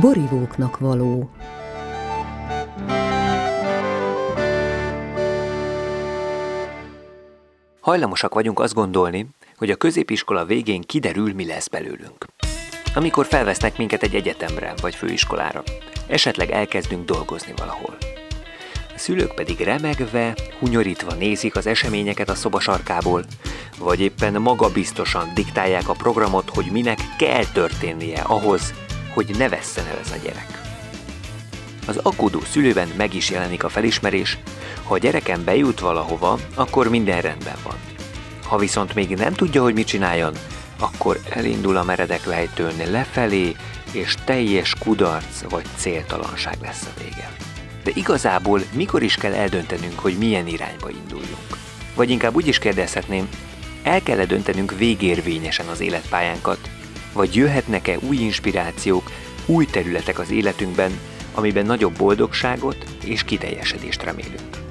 borivóknak való. Hajlamosak vagyunk azt gondolni, hogy a középiskola végén kiderül, mi lesz belőlünk. Amikor felvesznek minket egy egyetemre vagy főiskolára, esetleg elkezdünk dolgozni valahol. A szülők pedig remegve, hunyorítva nézik az eseményeket a szoba sarkából, vagy éppen magabiztosan diktálják a programot, hogy minek kell történnie ahhoz, hogy ne vesszen el ez a gyerek. Az aggódó szülőben meg is jelenik a felismerés, ha a gyerekem bejut valahova, akkor minden rendben van. Ha viszont még nem tudja, hogy mit csináljon, akkor elindul a meredek lejtőn lefelé, és teljes kudarc vagy céltalanság lesz a vége. De igazából mikor is kell eldöntenünk, hogy milyen irányba induljunk? Vagy inkább úgy is kérdezhetném, el kell döntenünk végérvényesen az életpályánkat, vagy jöhetnek-e új inspirációk, új területek az életünkben, amiben nagyobb boldogságot és kiteljesedést remélünk.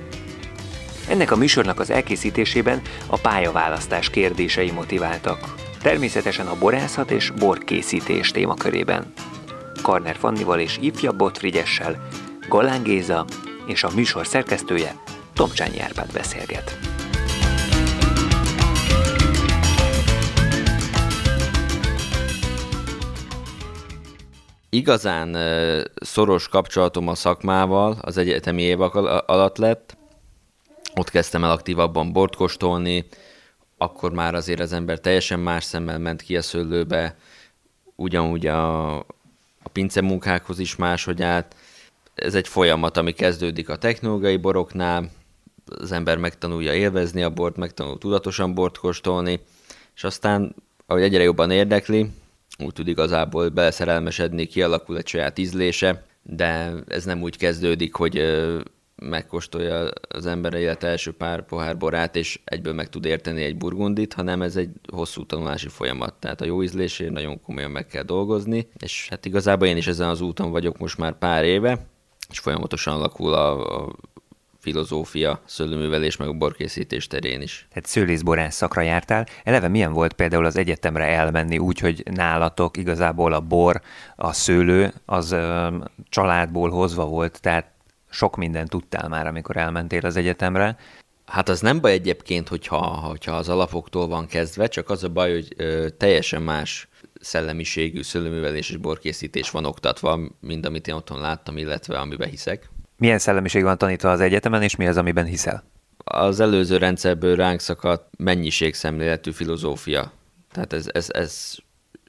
Ennek a műsornak az elkészítésében a pályaválasztás kérdései motiváltak. Természetesen a borászat és borkészítés témakörében. Karner Fannival és Ifja Botfrigyessel, Galán Géza és a műsor szerkesztője Tomcsányi Árpád beszélget. Igazán szoros kapcsolatom a szakmával az egyetemi évek alatt lett. Ott kezdtem el aktívabban bort kóstolni, akkor már azért az ember teljesen más szemmel ment ki a szőlőbe, ugyanúgy a, a pince munkákhoz is máshogy állt. Ez egy folyamat, ami kezdődik a technológiai boroknál, az ember megtanulja élvezni a bort, megtanul tudatosan bort kóstolni, és aztán, ahogy egyre jobban érdekli, úgy tud igazából beleszerelmesedni, kialakul egy saját ízlése, de ez nem úgy kezdődik, hogy megkóstolja az ember élet első pár pohár borát, és egyből meg tud érteni egy burgundit, hanem ez egy hosszú tanulási folyamat. Tehát a jó ízlésért nagyon komolyan meg kell dolgozni, és hát igazából én is ezen az úton vagyok most már pár éve, és folyamatosan alakul a, a filozófia, szőlőművelés, meg a borkészítés terén is. Tehát szőlészborász szakra jártál. Eleve milyen volt például az egyetemre elmenni úgy, hogy nálatok igazából a bor, a szőlő az ö, családból hozva volt, tehát sok mindent tudtál már, amikor elmentél az egyetemre. Hát az nem baj egyébként, hogyha, hogyha az alapoktól van kezdve, csak az a baj, hogy ö, teljesen más szellemiségű szőlőművelés és borkészítés van oktatva, mint amit én otthon láttam, illetve amiben hiszek. Milyen szellemiség van tanítva az egyetemen, és mi az, amiben hiszel? Az előző rendszerből ránk szakadt mennyiségszemléletű filozófia. Tehát ez, ez, ez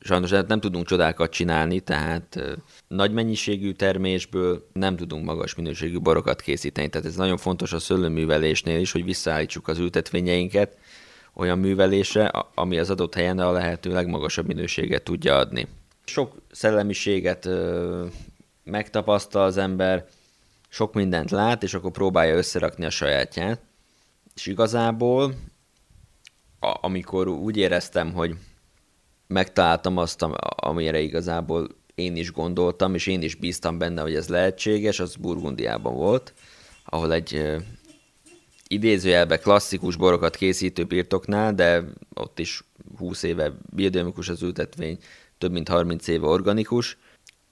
sajnos nem tudunk csodákat csinálni, tehát nagy mennyiségű termésből nem tudunk magas minőségű borokat készíteni. Tehát ez nagyon fontos a szőlőművelésnél is, hogy visszaállítsuk az ültetvényeinket olyan művelésre, ami az adott helyen a lehető legmagasabb minőséget tudja adni. Sok szellemiséget megtapasztal az ember, sok mindent lát, és akkor próbálja összerakni a sajátját. És igazából, a, amikor úgy éreztem, hogy megtaláltam azt, amire igazából én is gondoltam, és én is bíztam benne, hogy ez lehetséges, az Burgundiában volt, ahol egy idézőjelbe klasszikus borokat készítő birtoknál, de ott is 20 éve biodinamikus az ültetvény, több mint 30 éve organikus,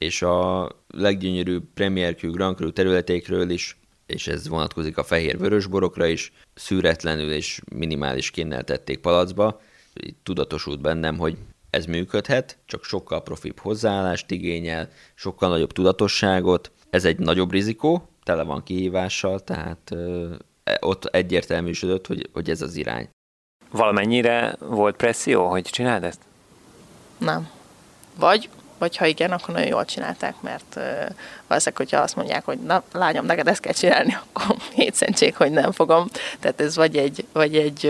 és a leggyönyörűbb Premier Q Grand Cru területékről is, és ez vonatkozik a fehér vörös borokra is, szűretlenül és minimális kénnel tették palacba. Itt tudatosult bennem, hogy ez működhet, csak sokkal profibb hozzáállást igényel, sokkal nagyobb tudatosságot. Ez egy nagyobb rizikó, tele van kihívással, tehát ö, e, ott egyértelműsödött, hogy, hogy ez az irány. Valamennyire volt presszió, hogy csináld ezt? Nem. Vagy vagy ha igen, akkor nagyon jól csinálták, mert valószínűleg, hogyha azt mondják, hogy na, lányom, neked ezt kell csinálni, akkor hétszentség, hogy nem fogom. Tehát ez vagy egy, vagy egy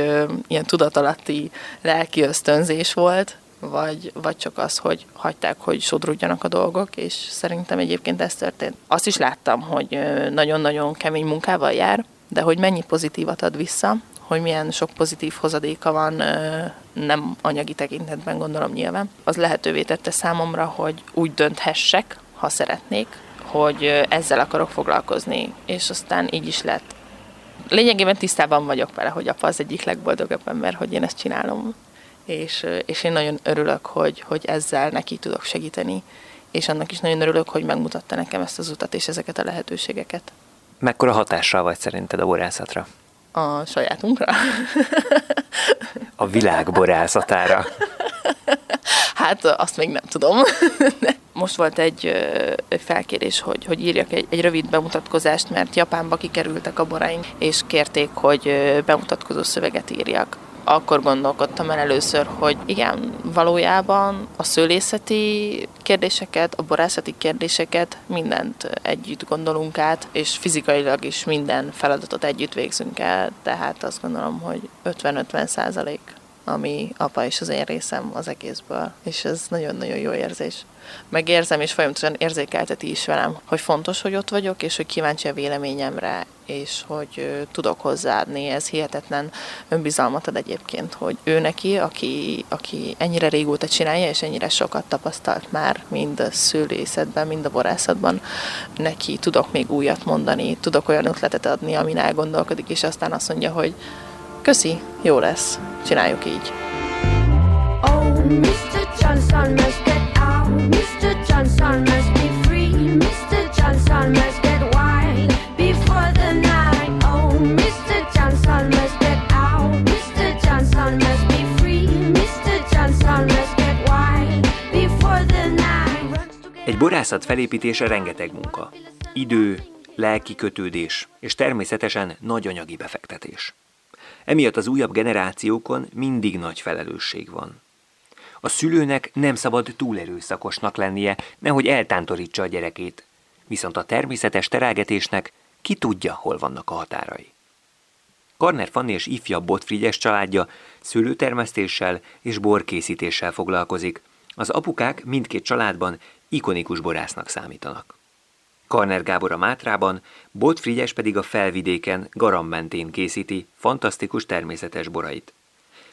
ilyen tudatalatti lelki ösztönzés volt, vagy, vagy csak az, hogy hagyták, hogy sodródjanak a dolgok, és szerintem egyébként ez történt. Azt is láttam, hogy nagyon-nagyon kemény munkával jár, de hogy mennyi pozitívat ad vissza, hogy milyen sok pozitív hozadéka van, nem anyagi tekintetben gondolom nyilván, az lehetővé tette számomra, hogy úgy dönthessek, ha szeretnék, hogy ezzel akarok foglalkozni, és aztán így is lett. Lényegében tisztában vagyok vele, hogy apa az egyik legboldogabb ember, hogy én ezt csinálom, és, és én nagyon örülök, hogy, hogy ezzel neki tudok segíteni, és annak is nagyon örülök, hogy megmutatta nekem ezt az utat és ezeket a lehetőségeket. Mekkora hatással vagy szerinted a borászatra? A sajátunkra? A világ borászatára. Hát azt még nem tudom. Most volt egy felkérés, hogy, hogy írjak egy, egy rövid bemutatkozást, mert Japánba kikerültek a boraink, és kérték, hogy bemutatkozó szöveget írjak akkor gondolkodtam el először, hogy igen, valójában a szőlészeti kérdéseket, a borászati kérdéseket, mindent együtt gondolunk át, és fizikailag is minden feladatot együtt végzünk el, tehát azt gondolom, hogy 50-50 százalék ami apa és az én részem az egészből, és ez nagyon-nagyon jó érzés. Megérzem, és folyamatosan érzékelteti is velem, hogy fontos, hogy ott vagyok, és hogy kíváncsi a véleményemre, és hogy tudok hozzáadni. Ez hihetetlen önbizalmat ad egyébként, hogy ő neki, aki, aki ennyire régóta csinálja, és ennyire sokat tapasztalt már, mind a szülészetben, mind a borászatban, neki tudok még újat mondani, tudok olyan ötletet adni, amin elgondolkodik, és aztán azt mondja, hogy Köszi, jó lesz. Csináljuk így. Oh, Mr. Johnson must get out. Mr. Johnson must be free. Mr. Johnson must get wild before the night. Oh, Mr. Johnson must get out. Mr. Johnson must be free. Mr. Johnson must get wild before the night. Egy borászat felépítése rengeteg munka. Idő, lelki kötődés és természetesen nagy anyagi befektetés. Emiatt az újabb generációkon mindig nagy felelősség van. A szülőnek nem szabad túlerőszakosnak lennie, nehogy eltántorítsa a gyerekét, viszont a természetes terelgetésnek ki tudja, hol vannak a határai. Karner Fanni és ifjabb Botfrigyes családja szőlőtermesztéssel és borkészítéssel foglalkozik. Az apukák mindkét családban ikonikus borásznak számítanak. Karner Gábor a Mátrában, Bolt Frigyes pedig a felvidéken, Garam mentén készíti fantasztikus természetes borait.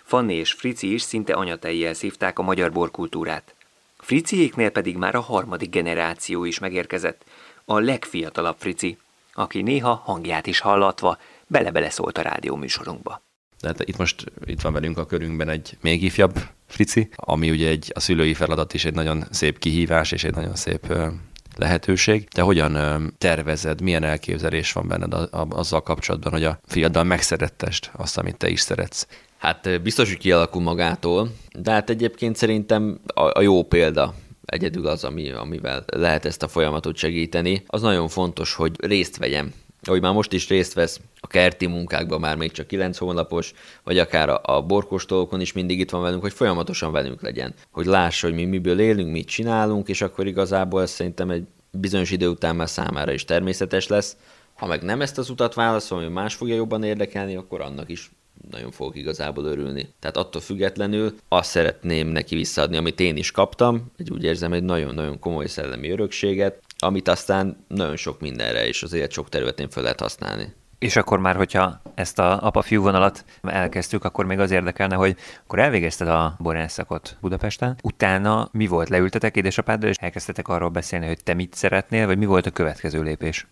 Fanni és Frici is szinte anyatejjel szívták a magyar borkultúrát. Friciéknél pedig már a harmadik generáció is megérkezett, a legfiatalabb Frici, aki néha hangját is hallatva bele-bele szólt a rádió műsorunkba. Tehát itt most itt van velünk a körünkben egy még ifjabb Frici, ami ugye egy, a szülői feladat is egy nagyon szép kihívás és egy nagyon szép lehetőség. Te hogyan tervezed, milyen elképzelés van benned azzal kapcsolatban, hogy a fiaddal megszerettest azt, amit te is szeretsz? Hát biztos, hogy kialakul magától, de hát egyébként szerintem a, jó példa egyedül az, ami, amivel lehet ezt a folyamatot segíteni. Az nagyon fontos, hogy részt vegyem ahogy már most is részt vesz a kerti munkákban, már még csak 9 hónapos, vagy akár a, a borkostolókon is mindig itt van velünk, hogy folyamatosan velünk legyen. Hogy lássa, hogy mi miből élünk, mit csinálunk, és akkor igazából ez szerintem egy bizonyos idő után már számára is természetes lesz. Ha meg nem ezt az utat válaszol, ami más fogja jobban érdekelni, akkor annak is nagyon fogok igazából örülni. Tehát attól függetlenül azt szeretném neki visszaadni, amit én is kaptam, egy úgy érzem, egy nagyon-nagyon komoly szellemi örökséget, amit aztán nagyon sok mindenre és az élet sok területén fel lehet használni. És akkor már, hogyha ezt a apa-fiú vonalat elkezdtük, akkor még az érdekelne, hogy akkor elvégezted a borászakot Budapesten, utána mi volt? Leültetek édesapáddal, és elkezdtetek arról beszélni, hogy te mit szeretnél, vagy mi volt a következő lépés?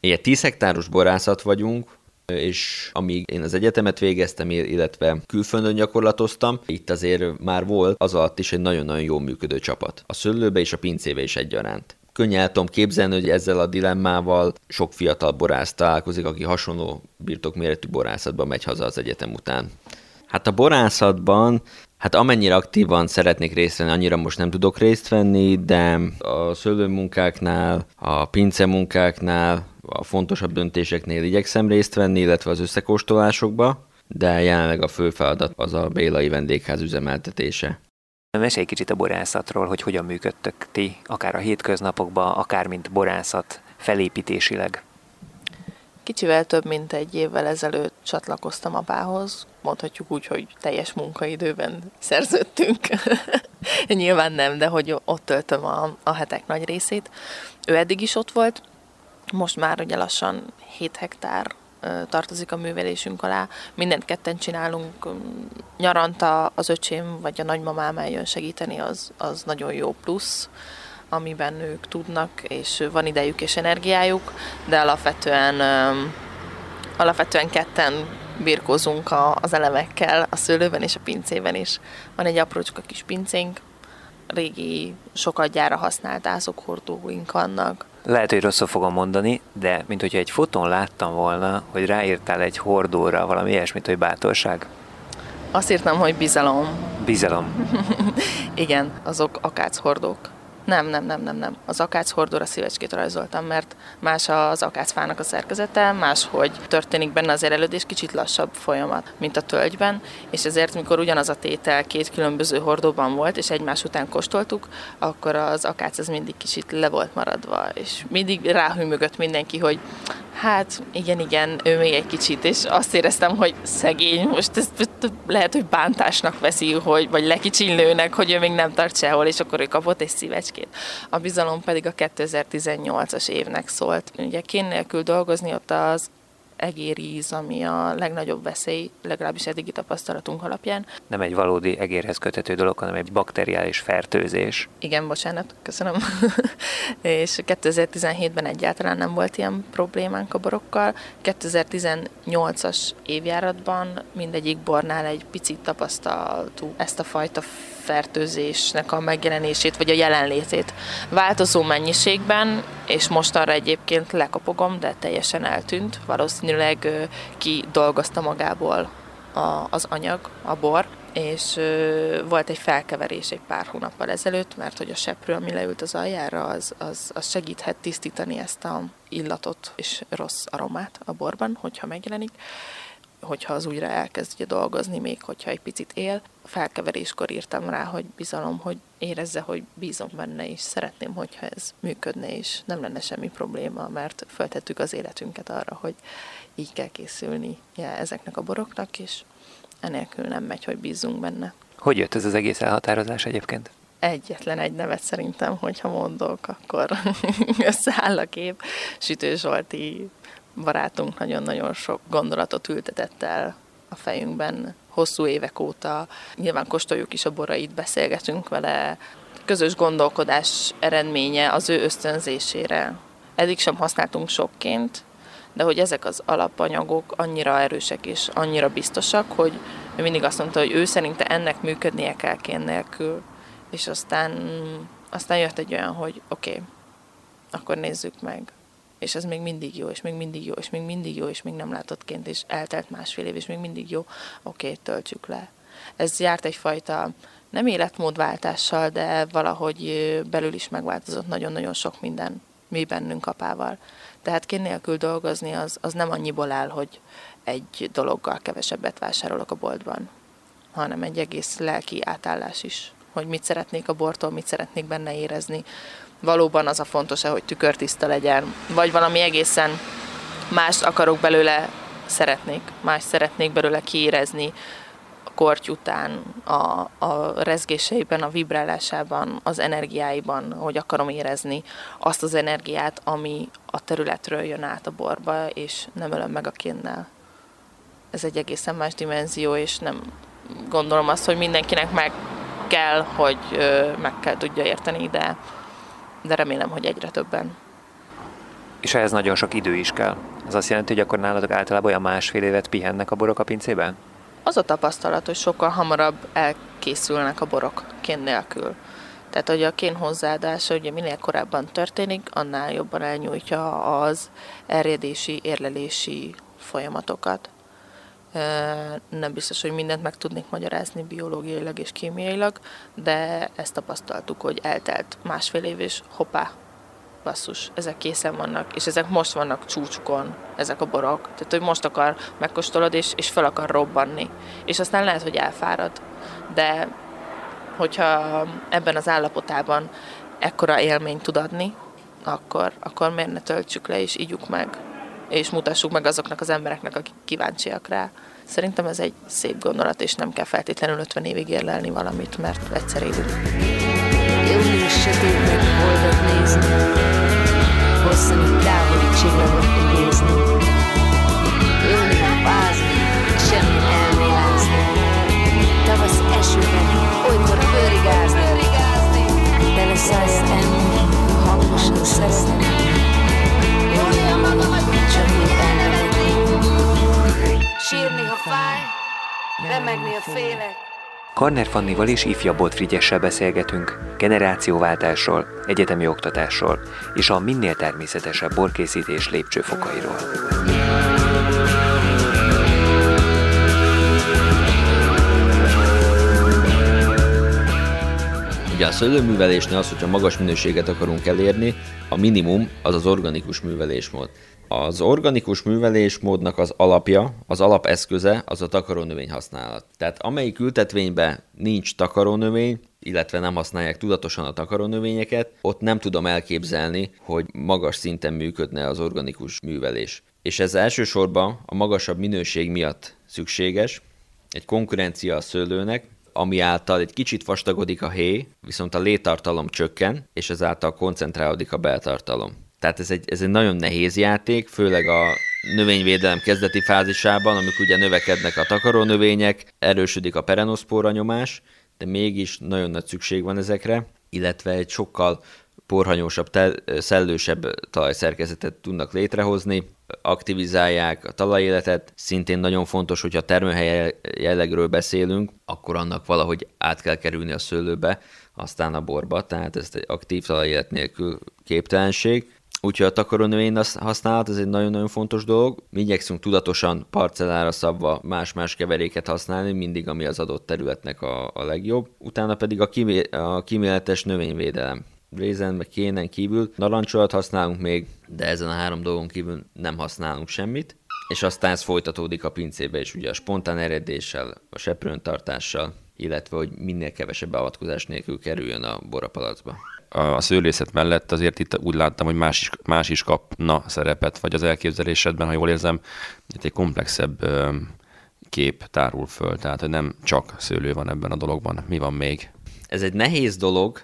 Ilyen 10 hektáros borászat vagyunk, és amíg én az egyetemet végeztem, illetve külföldön gyakorlatoztam, itt azért már volt az alatt is egy nagyon-nagyon jó működő csapat. A szőlőbe és a pincébe is egyaránt könnyen tudom képzelni, hogy ezzel a dilemmával sok fiatal borász találkozik, aki hasonló birtokméretű borászatban megy haza az egyetem után. Hát a borászatban, hát amennyire aktívan szeretnék részt venni, annyira most nem tudok részt venni, de a szőlőmunkáknál, a pincemunkáknál, a fontosabb döntéseknél igyekszem részt venni, illetve az összekóstolásokba, de jelenleg a fő feladat az a Bélai vendégház üzemeltetése. Mesélj kicsit a borászatról, hogy hogyan működtök ti, akár a hétköznapokban, akár mint borászat felépítésileg. Kicsivel több mint egy évvel ezelőtt csatlakoztam apához. Mondhatjuk úgy, hogy teljes munkaidőben szerződtünk. Nyilván nem, de hogy ott töltöm a, a hetek nagy részét. Ő eddig is ott volt, most már ugye lassan 7 hektár tartozik a művelésünk alá. Mindent ketten csinálunk. Nyaranta az öcsém vagy a nagymamám eljön segíteni, az, az nagyon jó plusz amiben ők tudnak, és van idejük és energiájuk, de alapvetően, alapvetően ketten birkózunk a, az elemekkel, a szőlőben és a pincében is. Van egy aprócska kis pincénk, régi, sokat gyára használt ászokhordóink vannak. Lehet, hogy rosszul fogom mondani, de mint hogyha egy fotón láttam volna, hogy ráírtál egy hordóra valami ilyesmit, hogy bátorság. Azt írtam, hogy bizalom. Bizalom. Igen, azok akáchordók. Nem, nem, nem, nem, nem. Az akác hordóra szívecskét rajzoltam, mert más az akácfának a szerkezete, máshogy történik benne az erelődés, kicsit lassabb folyamat, mint a tölgyben, és ezért, mikor ugyanaz a tétel két különböző hordóban volt, és egymás után kóstoltuk, akkor az akác az mindig kicsit le volt maradva, és mindig ráhűmögött mindenki, hogy hát igen, igen, ő még egy kicsit, és azt éreztem, hogy szegény, most ez lehet, hogy bántásnak veszi, hogy, vagy lekicsinlőnek, hogy ő még nem tart sehol, és akkor ő kapott egy szívecskét. A bizalom pedig a 2018-as évnek szólt. Ugye kén nélkül dolgozni ott az egéríz, ami a legnagyobb veszély, legalábbis eddigi tapasztalatunk alapján. Nem egy valódi egérhez kötető dolog, hanem egy bakteriális fertőzés. Igen, bocsánat, köszönöm. és 2017-ben egyáltalán nem volt ilyen problémánk a borokkal. 2018-as évjáratban mindegyik bornál egy picit tapasztaltuk ezt a fajta fertőzésnek a megjelenését, vagy a jelenlétét. Változó mennyiségben, és most arra egyébként lekapogom, de teljesen eltűnt. Valószínűleg ki dolgozta magából a, az anyag, a bor, és ö, volt egy felkeverés egy pár hónappal ezelőtt, mert hogy a seprő, ami leült az aljára, az, az, az segíthet tisztítani ezt a illatot és rossz aromát a borban, hogyha megjelenik hogyha az újra elkezd ugye dolgozni, még hogyha egy picit él. Felkeveréskor írtam rá, hogy bizalom, hogy érezze, hogy bízom benne, és szeretném, hogyha ez működne, és nem lenne semmi probléma, mert föltettük az életünket arra, hogy így kell készülni ezeknek a boroknak, és enélkül nem megy, hogy bízunk benne. Hogy jött ez az egész elhatározás egyébként? Egyetlen egy nevet szerintem, hogyha mondok, akkor összeáll a kép. Sütő Zsolti barátunk nagyon-nagyon sok gondolatot ültetett el a fejünkben hosszú évek óta. Nyilván kóstoljuk is a borait, beszélgetünk vele. Közös gondolkodás eredménye az ő ösztönzésére. Eddig sem használtunk sokként, de hogy ezek az alapanyagok annyira erősek és annyira biztosak, hogy ő mindig azt mondta, hogy ő szerinte ennek működnie kell kén nélkül. És aztán, aztán jött egy olyan, hogy oké, okay, akkor nézzük meg és ez még mindig jó, és még mindig jó, és még mindig jó, és még nem látottként, és eltelt másfél év, és még mindig jó, oké, okay, töltsük le. Ez járt egyfajta nem életmódváltással, de valahogy belül is megváltozott nagyon-nagyon sok minden mi bennünk apával. Tehát kén nélkül dolgozni az, az nem annyiból áll, hogy egy dologgal kevesebbet vásárolok a boltban, hanem egy egész lelki átállás is, hogy mit szeretnék a bortól, mit szeretnék benne érezni, valóban az a fontos hogy tükörtiszta legyen, vagy valami egészen más akarok belőle, szeretnék, más szeretnék belőle kiérezni a korty után, a, a rezgéseiben, a vibrálásában, az energiáiban, hogy akarom érezni azt az energiát, ami a területről jön át a borba, és nem ölöm meg a kénnel. Ez egy egészen más dimenzió, és nem gondolom azt, hogy mindenkinek meg kell, hogy meg kell tudja érteni, de de remélem, hogy egyre többen. És ehhez nagyon sok idő is kell. Ez azt jelenti, hogy akkor nálatok általában olyan másfél évet pihennek a borok a pincében? Az a tapasztalat, hogy sokkal hamarabb elkészülnek a borok kén nélkül. Tehát, hogy a kén hozzáadása ugye minél korábban történik, annál jobban elnyújtja az erjedési, érlelési folyamatokat. Nem biztos, hogy mindent meg tudnék magyarázni biológiailag és kémiailag, de ezt tapasztaltuk, hogy eltelt másfél év, és hoppá, basszus, ezek készen vannak, és ezek most vannak csúcsukon, ezek a borok. Tehát, hogy most akar, megkóstolod, és, és fel akar robbanni. És aztán lehet, hogy elfárad. De hogyha ebben az állapotában ekkora élményt tud adni, akkor, akkor miért ne töltsük le, és ígyuk meg és mutassuk meg azoknak az embereknek, akik kíváncsiak rá. Szerintem ez egy szép gondolat, és nem kell feltétlenül 50 évig érlelni valamit, mert egyszer élünk. Ülni sötétben boldogt nézni, hosszan távoli csillagot idézni. Ülni, fázni, semmi elmélázni. Tavasz esőben, olykor fölrigázni. Tele szájra enni, hangosan szeretni. Remegni, a félek, Karner Fannival és Ifja Botfrigyessel beszélgetünk generációváltásról, egyetemi oktatásról és a minél természetesebb borkészítés lépcsőfokairól. Ugye a szőlőművelésnél az, hogyha magas minőséget akarunk elérni, a minimum az az organikus művelésmód. Az organikus művelésmódnak az alapja, az alapeszköze az a takarónövény használat. Tehát amelyik ültetvényben nincs takarónövény, illetve nem használják tudatosan a takarónövényeket, ott nem tudom elképzelni, hogy magas szinten működne az organikus művelés. És ez elsősorban a magasabb minőség miatt szükséges, egy konkurencia a szőlőnek, ami által egy kicsit vastagodik a héj, viszont a létartalom csökken, és ezáltal koncentrálódik a beltartalom. Tehát ez egy, ez egy nagyon nehéz játék, főleg a növényvédelem kezdeti fázisában, amikor ugye növekednek a takarónövények, erősödik a perenoszpóra nyomás, de mégis nagyon nagy szükség van ezekre, illetve egy sokkal porhanyósabb, tel- szellősebb talajszerkezetet tudnak létrehozni, aktivizálják a talajéletet. Szintén nagyon fontos, hogyha termőhely jellegről beszélünk, akkor annak valahogy át kell kerülni a szőlőbe, aztán a borba, tehát ez egy aktív talajélet nélkül képtelenség. Úgyhogy a takarónövény használat ez egy nagyon-nagyon fontos dolog. Mi igyekszünk tudatosan parcellára szabva más-más keveréket használni, mindig ami az adott területnek a, a legjobb. Utána pedig a, kimé- a kíméletes növényvédelem rézen, meg kénen kívül narancsolat használunk még, de ezen a három dolgon kívül nem használunk semmit, és aztán ez folytatódik a pincébe is, ugye a spontán eredéssel, a seprőntartással, illetve hogy minél kevesebb beavatkozás nélkül kerüljön a borapalacba. A szőlészet mellett azért itt úgy láttam, hogy más is, más is kapna szerepet, vagy az elképzelésedben, ha jól érzem, itt egy komplexebb kép tárul föl, tehát hogy nem csak szőlő van ebben a dologban. Mi van még? Ez egy nehéz dolog,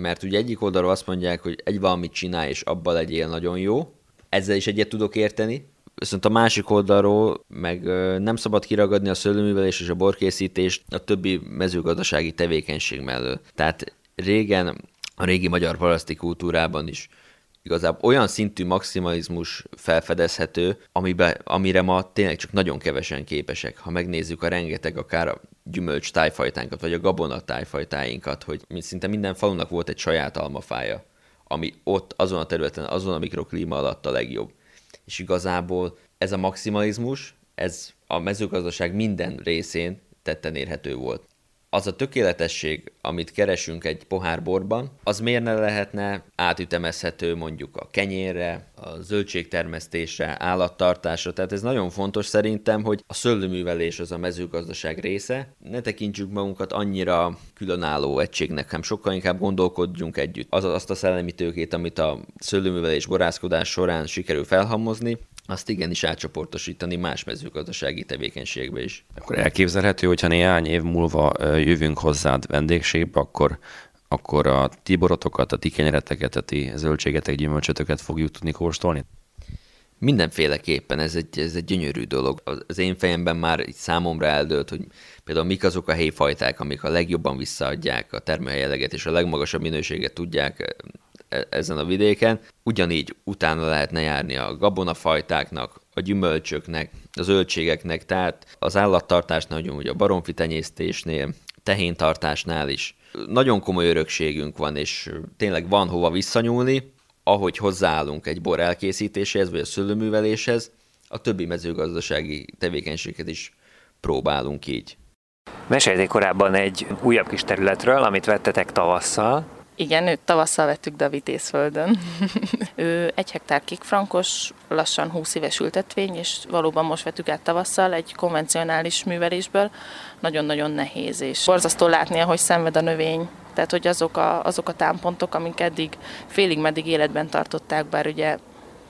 mert ugye egyik oldalról azt mondják, hogy egy valamit csinálj, és abban legyél nagyon jó. Ezzel is egyet tudok érteni. Viszont a másik oldalról meg nem szabad kiragadni a szőlőművelés és a borkészítést a többi mezőgazdasági tevékenység mellől. Tehát régen a régi magyar paraszti kultúrában is igazából olyan szintű maximalizmus felfedezhető, amibe, amire ma tényleg csak nagyon kevesen képesek. Ha megnézzük a rengeteg akár a gyümölcs tájfajtánkat, vagy a gabona tájfajtáinkat, hogy szinte minden falunak volt egy saját almafája, ami ott azon a területen, azon a mikroklíma alatt a legjobb. És igazából ez a maximalizmus, ez a mezőgazdaság minden részén tetten érhető volt az a tökéletesség, amit keresünk egy pohár borban, az miért ne lehetne átütemezhető mondjuk a kenyérre, a zöldségtermesztésre, állattartásra. Tehát ez nagyon fontos szerintem, hogy a szőlőművelés az a mezőgazdaság része. Ne tekintsük magunkat annyira különálló egységnek, hanem sokkal inkább gondolkodjunk együtt. Az, azt a szellemi tőkét, amit a szőlőművelés borászkodás során sikerül felhamozni, azt igenis átcsoportosítani más mezőgazdasági tevékenységbe is. Akkor elképzelhető, hogyha néhány év múlva jövünk hozzád vendégségbe, akkor akkor a ti borotokat, a ti kenyereteket, a ti zöldségetek, gyümölcsötöket fogjuk tudni kóstolni? Mindenféleképpen ez egy, ez egy gyönyörű dolog. Az én fejemben már így számomra eldőlt, hogy például mik azok a héjfajták, amik a legjobban visszaadják a termőhelyeget és a legmagasabb minőséget tudják ezen a vidéken. Ugyanígy utána lehetne járni a gabonafajtáknak, a gyümölcsöknek, a zöldségeknek, tehát az állattartásnál, ugyanúgy a baromfi tenyésztésnél, tehéntartásnál is. Nagyon komoly örökségünk van, és tényleg van hova visszanyúlni, ahogy hozzáállunk egy bor elkészítéséhez, vagy a szőlőműveléshez, a többi mezőgazdasági tevékenységet is próbálunk így. Mesélték korábban egy újabb kis területről, amit vettetek tavasszal, igen, őt tavasszal vettük Davitészföldön. ő egy hektár kikfrankos, lassan 20 éves ültetvény, és valóban most vettük át tavasszal egy konvencionális művelésből. Nagyon-nagyon nehéz, és borzasztó látni, hogy szenved a növény. Tehát, hogy azok a, azok a támpontok, amik eddig félig meddig életben tartották, bár ugye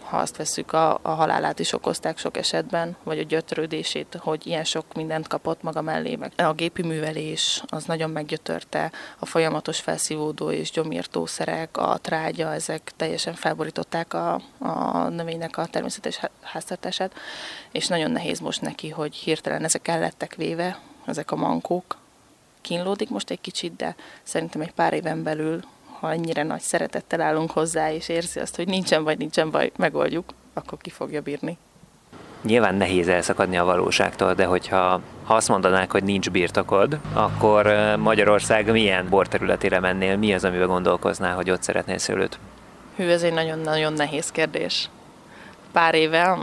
ha azt veszük, a, a halálát is okozták sok esetben, vagy a gyötrődését, hogy ilyen sok mindent kapott maga mellé. Meg a gépi művelés az nagyon meggyötörte, a folyamatos felszívódó és gyomírtószerek, a trágya, ezek teljesen felborították a, a növénynek a természetes háztartását, és nagyon nehéz most neki, hogy hirtelen ezek el lettek véve, ezek a mankók, kínlódik most egy kicsit, de szerintem egy pár éven belül ha ennyire nagy szeretettel állunk hozzá, és érzi azt, hogy nincsen baj, nincsen baj, megoldjuk, akkor ki fogja bírni. Nyilván nehéz elszakadni a valóságtól, de hogyha ha azt mondanák, hogy nincs birtokod, akkor Magyarország milyen borterületére mennél? Mi az, amiben gondolkoznál, hogy ott szeretnél szőlőt? Hű, ez egy nagyon-nagyon nehéz kérdés. Pár éve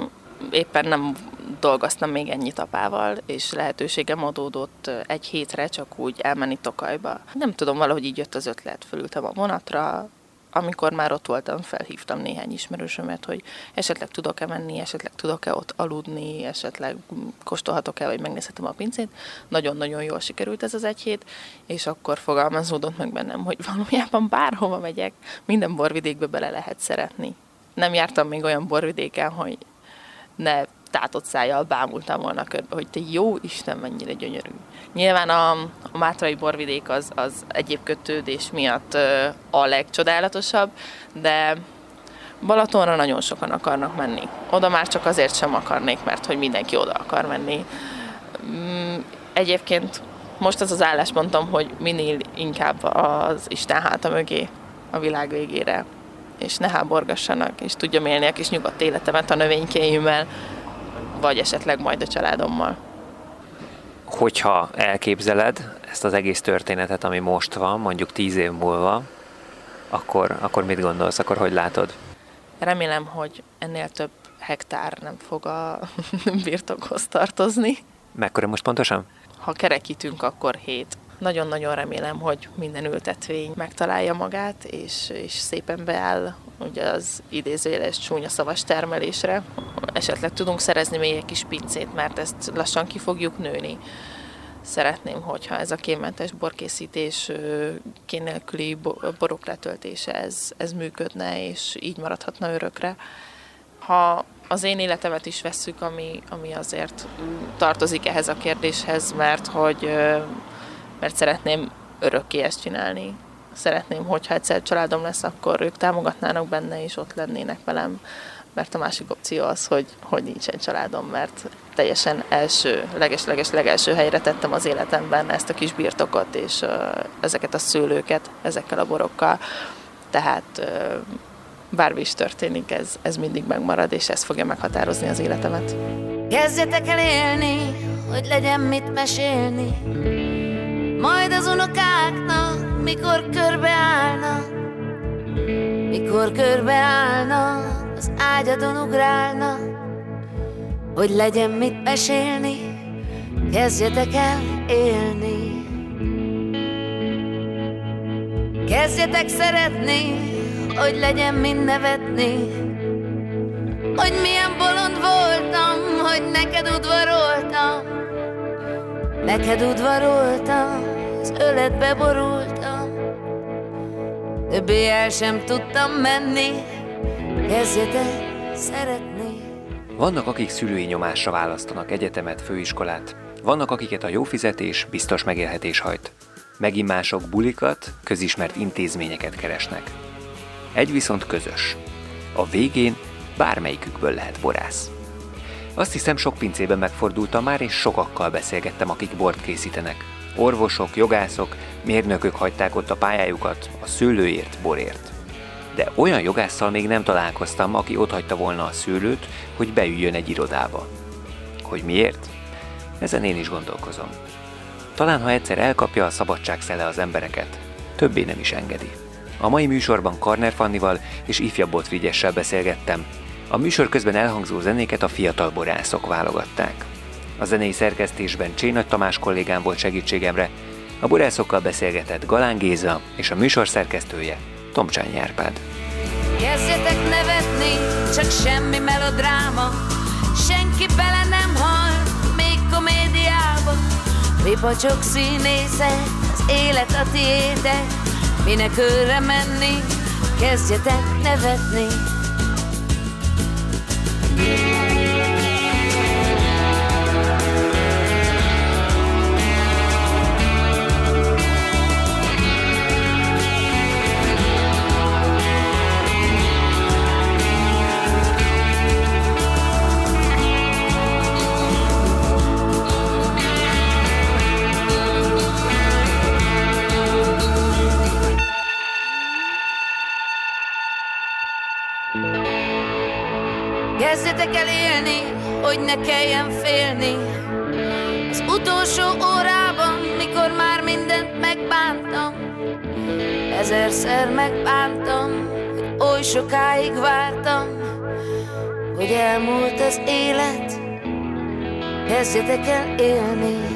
éppen nem dolgoztam még ennyit apával, és lehetőségem adódott egy hétre csak úgy elmenni Tokajba. Nem tudom, valahogy így jött az ötlet, fölültem a vonatra, amikor már ott voltam, felhívtam néhány ismerősömet, hogy esetleg tudok-e menni, esetleg tudok-e ott aludni, esetleg kóstolhatok-e, vagy megnézhetem a pincét. Nagyon-nagyon jól sikerült ez az egy hét, és akkor fogalmazódott meg bennem, hogy valójában bárhova megyek, minden borvidékbe bele lehet szeretni. Nem jártam még olyan borvidéken, hogy ne tátott szájjal bámultam volna körbe, hogy te jó Isten, mennyire gyönyörű. Nyilván a, a Mátrai borvidék az, az egyéb kötődés miatt a legcsodálatosabb, de Balatonra nagyon sokan akarnak menni. Oda már csak azért sem akarnék, mert hogy mindenki oda akar menni. Mm, egyébként most az az álláspontom, hogy minél inkább az Isten háta mögé, a világ végére, és ne háborgassanak, és tudjam élni a kis nyugodt életemet a növénykéimmel, vagy esetleg majd a családommal. Hogyha elképzeled ezt az egész történetet, ami most van, mondjuk tíz év múlva, akkor, akkor mit gondolsz, akkor hogy látod? Remélem, hogy ennél több hektár nem fog a birtokhoz tartozni. Mekkora most pontosan? Ha kerekítünk, akkor hét. Nagyon-nagyon remélem, hogy minden ültetvény megtalálja magát, és, és szépen beáll ugye az idézőjeles csúnya szavas termelésre. Esetleg tudunk szerezni még egy kis pincét, mert ezt lassan ki fogjuk nőni. Szeretném, hogyha ez a kémentes borkészítés kénélküli borok letöltése, ez, ez működne, és így maradhatna örökre. Ha az én életemet is vesszük, ami, ami azért tartozik ehhez a kérdéshez, mert hogy mert szeretném örökké ezt csinálni. Szeretném, hogyha egyszer családom lesz, akkor ők támogatnának benne, és ott lennének velem, mert a másik opció az, hogy, hogy nincsen családom, mert teljesen első, leges-leges legelső helyre tettem az életemben ezt a kis birtokot, és uh, ezeket a szőlőket, ezekkel a borokkal. Tehát uh, bármi is történik, ez, ez mindig megmarad, és ez fogja meghatározni az életemet. Kezdjetek el élni, hogy legyen mit mesélni, majd az unokáknak, mikor körbeállna, mikor körbeállna, az ágyadon ugrálna, hogy legyen mit mesélni, kezdjetek el élni. Kezdjetek szeretni, hogy legyen mind nevetni, hogy milyen bolond voltam, hogy neked udvaroltam, neked udvaroltam, az öletbe borultam Többé el sem tudtam menni Kezdjetek szeretni Vannak, akik szülői nyomásra választanak egyetemet, főiskolát. Vannak, akiket a jó fizetés, biztos megélhetés hajt. Megint mások bulikat, közismert intézményeket keresnek. Egy viszont közös. A végén bármelyikükből lehet borász. Azt hiszem sok pincében megfordultam már, és sokakkal beszélgettem, akik bort készítenek. Orvosok, jogászok, mérnökök hagyták ott a pályájukat a szőlőért, borért. De olyan jogásszal még nem találkoztam, aki ott hagyta volna a szőlőt, hogy beüljön egy irodába. Hogy miért? Ezen én is gondolkozom. Talán ha egyszer elkapja a szabadság szele az embereket, többé nem is engedi. A mai műsorban Karner Fannival és Ifja Botfrigyessel beszélgettem. A műsor közben elhangzó zenéket a fiatal borászok válogatták. A zenei szerkesztésben Csénagy Tamás kollégám volt segítségemre, a borászokkal beszélgetett Galán Géza és a műsor szerkesztője Tomcsány Árpád. Kezdjetek nevetni, csak semmi melodráma, senki bele nem hal, még komédiába. Mi csak színészek, az élet a tiétek, minek őre menni, kezdjetek nevetni. Hogy ne kelljen félni. Az utolsó órában, mikor már mindent megbántam, ezerszer megbántam, hogy oly sokáig vártam, hogy elmúlt az élet, kezdjetek el élni.